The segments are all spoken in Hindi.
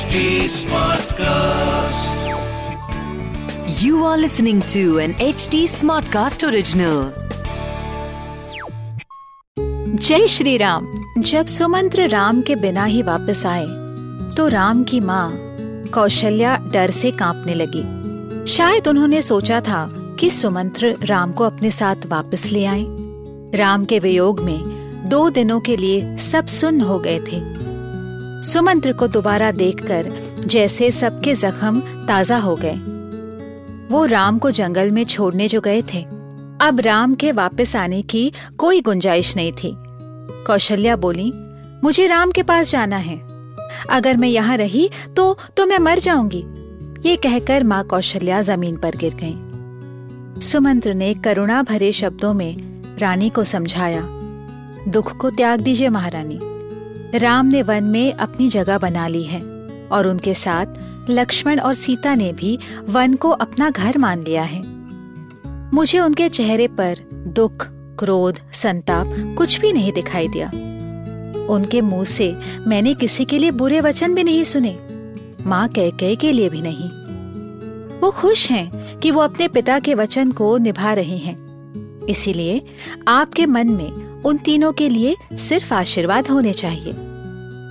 HD Smartcast. You are listening to an HD Smartcast original. जय श्री राम जब सुमंत्र राम के बिना ही वापस आए तो राम की माँ कौशल्या डर से कांपने लगी शायद उन्होंने सोचा था कि सुमंत्र राम को अपने साथ वापस ले आए राम के वियोग में दो दिनों के लिए सब सुन हो गए थे सुमंत्र को दोबारा देखकर जैसे सबके जख्म ताज़ा हो गए। वो राम को जंगल में छोड़ने जो गए थे। अब राम के वापस आने की कोई गुंजाइश नहीं थी। कौशल्या बोली, मुझे राम के पास जाना है। अगर मैं यहाँ रही तो तो मैं मर जाऊँगी। ये कहकर माँ कौशल्या ज़मीन पर गिर गईं। सुमंत्र ने करुणा भरे शब्दों में रानी को समझाया, दुख को त्याग दीजिए महारानी। राम ने वन में अपनी जगह बना ली है और उनके साथ लक्ष्मण और सीता ने भी वन को अपना घर मान लिया है। मुझे उनके चेहरे पर दुख, क्रोध, संताप कुछ भी नहीं दिखाई दिया। उनके मुँह से मैंने किसी के लिए बुरे वचन भी नहीं सुने, माँ कह कह के लिए भी नहीं। वो खुश हैं कि वो अपने पिता के वचन को निभा रहे हैं। इसीलिए आपके मन में उन तीनों के लिए सिर्फ़ आशीर्वाद होने चाहिए।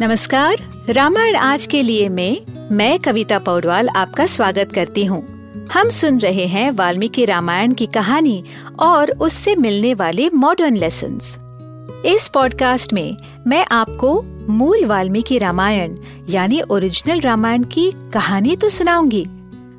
नमस्कार, रामायण आज के लिए में मैं कविता पौडवाल आपका स्वागत करती हूँ। हम सुन रहे हैं वाल्मीकि रामायण की कहानी और उससे मिलने वाले मॉडर्न लेसन इस पॉडकास्ट में मैं आपको मूल वाल्मीकि रामायण, यानी ओरिजिनल रामायण की कहानी तो सुनाऊँगी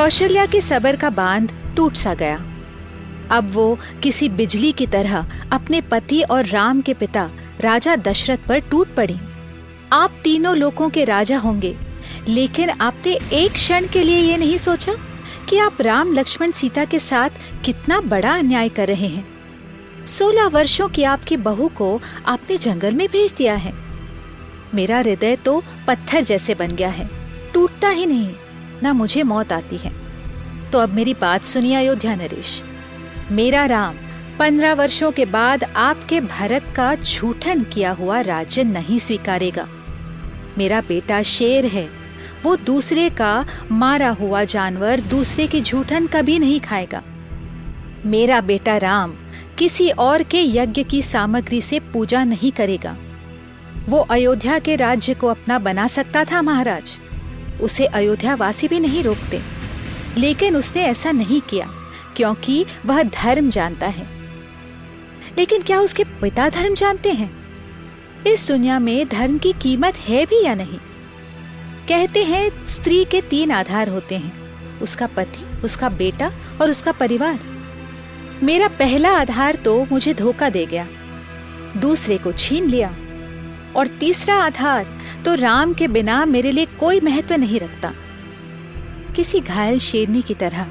कौशल्या के सबर का बाँध टूट सा गया। अब वो किसी बिजली की तरह अपने पति और राम के पिता, राजा दशरथ पर टूट पड़ी। आप तीनों लोगों के राजा होंगे, लेकिन आपने एक क्षण के लिए ये नहीं सोचा कि आप राम लक्ष्मण सीता के साथ कितना बड़ा अन्याय कर रहे हैं? सोलह वर्षों की आपकी बहू को आपने जंगल में भेज दिया है। मेरा हृदय तो पत्थर जैसे बन गया है, टूटता ही नहीं। ना मुझे मौत आती है। तो अब मेरी बात सुनिए अयोध्या नरेश। मेरा राम, पंद्रह वर्षों के बाद आपके भारत का झूठन किया हुआ राज्य नहीं स्वीकारेगा। मेरा बेटा शेर है, वो दूसरे का मारा हुआ जानवर दूसरे की झूठन कभी नहीं खाएगा। मेरा बेटा राम, किसी और के यज्ञ की सामग्री से पूजा नहीं करेगा। वो अयोध्या के राज्य को अपना बना सकता था महाराज। उसे अयोध्या वासी भी नहीं रोकते। लेकिन उसने ऐसा नहीं किया, क्योंकि वह धर्म जानता है। लेकिन क्या उसके पिता धर्म जानते हैं? इस दुनिया में धर्म की कीमत है भी या नहीं? कहते हैं, स्त्री के तीन आधार होते हैं, उसका पति, उसका बेटा और उसका परिवार। मेरा पहला आधार तो मुझे धोखा दे गया, दूसरे को छीन लिया और तीसरा आधार तो राम के बिना मेरे लिए कोई महत्व नहीं रखता। किसी घायल शेरनी की तरह,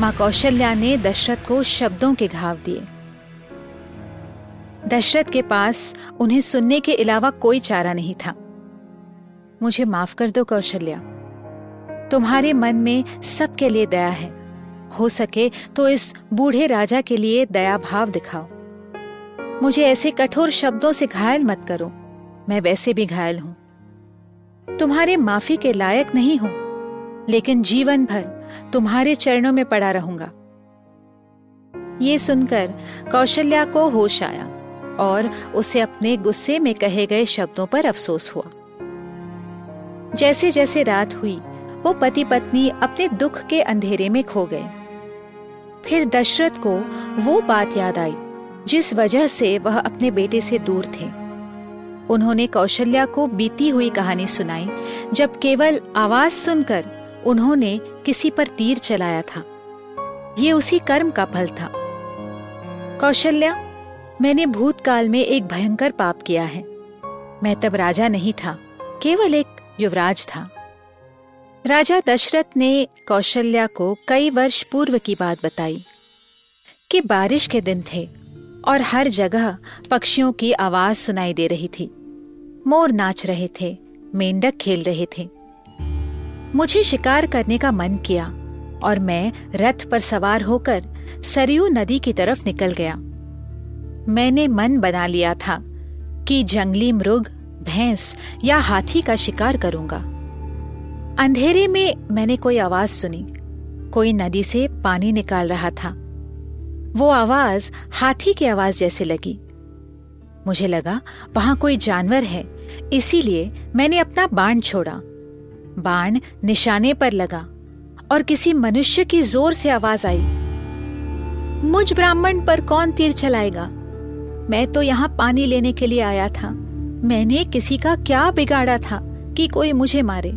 माँ कौशल्या ने दशरथ को शब्दों के घाव दिए। दशरथ के पास उन्हें सुनने के अलावा कोई चारा नहीं था। मुझे माफ़ कर दो कौशल्या। तुम्हारे मन में सबके लिए दया है। हो सके तो इस बूढ़े राजा के लिए दया भाव दिखाओ। मुझे ऐसे कठोर शब्दों से घायल मत करो। मैं वैसे भी घायल हूँ। तुम्हारे माफ़ी के लायक नहीं हूँ, लेकिन जीवन भर तुम्हारे चरणों में पड़ा रहूँगा। ये सुनकर कौशल्या को होश आया और उसे अपने गुस्से में कहे गए शब्दों पर अफसोस हुआ। जैसे जैसे रात हुई, वो पति पत्नी अपने दुख के अंधेरे में खो गए। फिर दशरथ को वो बात याद आई, जिस वजह से वह अपने बेटे से दूर थे। उन्होंने कौशल्या को बीती हुई कहानी सुनाई, जब केवल आवाज़ सुनकर उन्होंने किसी पर तीर चलाया था। ये उसी कर्म का फल था। कौशल्या, मैंने भूतकाल में एक भयंकर पाप किया है। मैं तब राजा नहीं था, केवल एक युवराज था। राजा दशरथ ने कौशल्या को कई वर्ष पूर्व की बात बताई, कि बारिश के दिन थे और हर जगह पक्षियों की आवाज़ सुनाई दे रही थी। मोर नाच रहे थे, मेंढक खेल रहे थे। मुझे शिकार करने का मन किया और मैं रथ पर सवार होकर सरयू नदी की तरफ़ निकल गया। मैंने मन बना लिया था कि जंगली मृग, भैंस या हाथी का शिकार करूँगा। अंधेरे में मैंने कोई आवाज़ सुनी, कोई नदी से पानी निकाल रहा था। वो आवाज़ हाथी की आवाज़ जैसे लगी। मुझे लगा, वहाँ कोई जानवर है, इसीलिए मैंने अपना बाण छोड़ा। बाण निशाने पर लगा और किसी मनुष्य की ज़ोर से आवाज़ आई, मुझ ब्राह्मण पर कौन तीर चलाएगा? मैं तो यहाँ पानी लेने के लिए आया था। मैंने किसी का क्या बिगाड़ा था कि कोई मुझे मारे?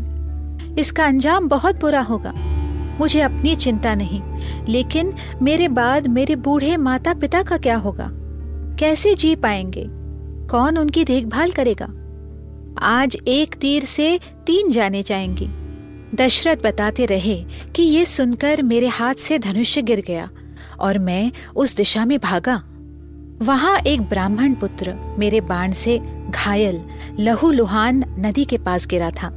इसका अंजाम बहुत बुरा होगा। मुझे अपनी चिंता नहीं, लेकिन मेरे बाद मेरे बूढ़े माता पिता का क्या होगा? कैसे जी पाएँगे? कौन उनकी देखभाल करेगा? आज एक तीर से तीन जाने जाएँगी। दशरथ बताते रहे कि ये सुनकर मेरे हाथ से धनुष्य गिर गया और मैं उस दिशा में भागा। वहाँ एक ब्राह्मण पुत्र मेरे बाण से घायल लहू लुहान नदी के पास गिरा था।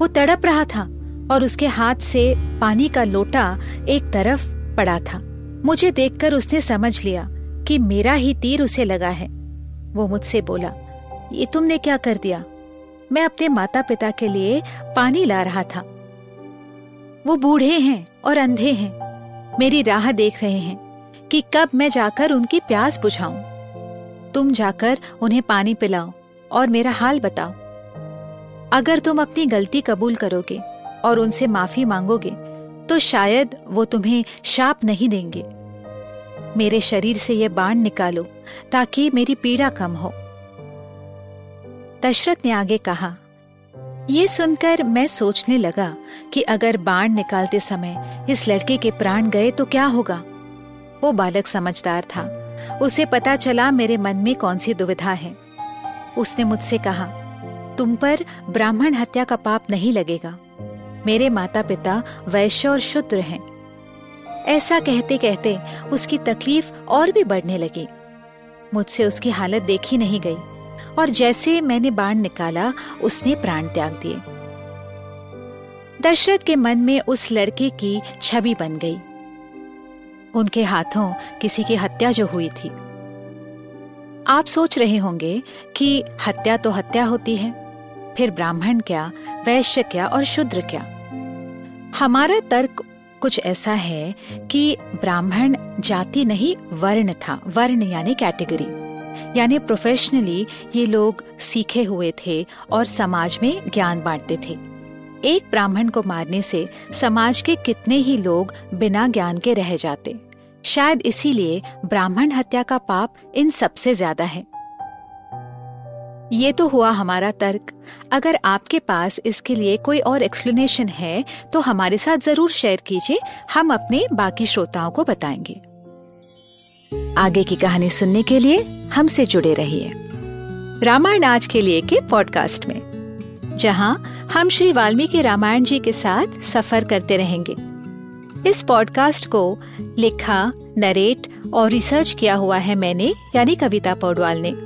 वो तड़प रहा था और उसके हाथ से पानी का लोटा एक तरफ़ पड़ा था। मुझे देखकर उसने समझ लिया कि मेरा ही तीर उसे लगा है। वो मुझसे बोला, ये तुमने क्या कर दिया? मैं अपने माता पिता के लिए पानी ला रहा था। वो बूढ़े हैं और अंधे हैं। मेरी राह देख रहे हैं कि कब मैं जाकर उनकी प्यास बुझाऊं। तुम जाकर उन्हें पानी पिलाओ और मेरा हाल बताओ। अगर तुम अपनी गलती कबूल करोगे और उनसे माफ़ी मांगोगे तो शायद वो तुम्हें शाप नहीं देंगे। मेरे शरीर से ये बाण निकालो, ताकि मेरी पीड़ा कम हो। दशरथ ने आगे कहा, ये सुनकर मैं सोचने लगा कि अगर बाण निकालते समय इस लड़के के प्राण गए तो क्या होगा? वो बालक समझदार था। उसे पता चला मेरे मन में कौन सी दुविधा है। उसने मुझसे कहा, तुम पर ब्राह्मण हत्या का पाप नहीं लगेगा। मेरे माता पिता वैश्य और शुद्र हैं। ऐसा कहते कहते उसकी तकलीफ़ और भी बढ़ने लगी। मुझसे उसकी हालत देखी नहीं गई, और जैसे मैंने बाण निकाला, उसने प्राण त्याग दिए। दशरथ के मन में उस लड़के की छवि बन गई। उनके हाथों किसी की हत्या जो हुई थी। आप सोच रहे होंगे कि हत्या तो हत्या होती है, फिर ब्राह्मण क्या, वैश्य क्या और शूद्र क्या? हमारा तर्क कुछ ऐसा है कि ब्राह्मण जाति नहीं, वर्ण था। वर्ण यानी कैटेगरी यानी प्रोफेशनली ये लोग सीखे हुए थे और समाज में ज्ञान बांटते थे। एक ब्राह्मण को मारने से समाज के कितने ही लोग बिना ज्ञान के रह जाते। शायद इसीलिए ब्राह्मण हत्या का पाप इन सबसे ज़्यादा है। ये तो हुआ हमारा तर्क। अगर आपके पास इसके लिए कोई और एक्सप्लेनेशन है तो हमारे साथ ज़रूर शेयर कीजिए। हम अपने बाकी श्रोताओं को बताएँगे। आगे की कहानी सुनने के लिए हमसे जुड़े रहिए। रामायण आज के लिए के पॉडकास्ट में, जहाँ हम श्री वाल्मीकि रामायण जी के साथ सफ़र करते रहेंगे। इस पॉडकास्ट को लिखा नरेट और रिसर्च किया हुआ है मैंने, यानी कविता पौडवाल ने।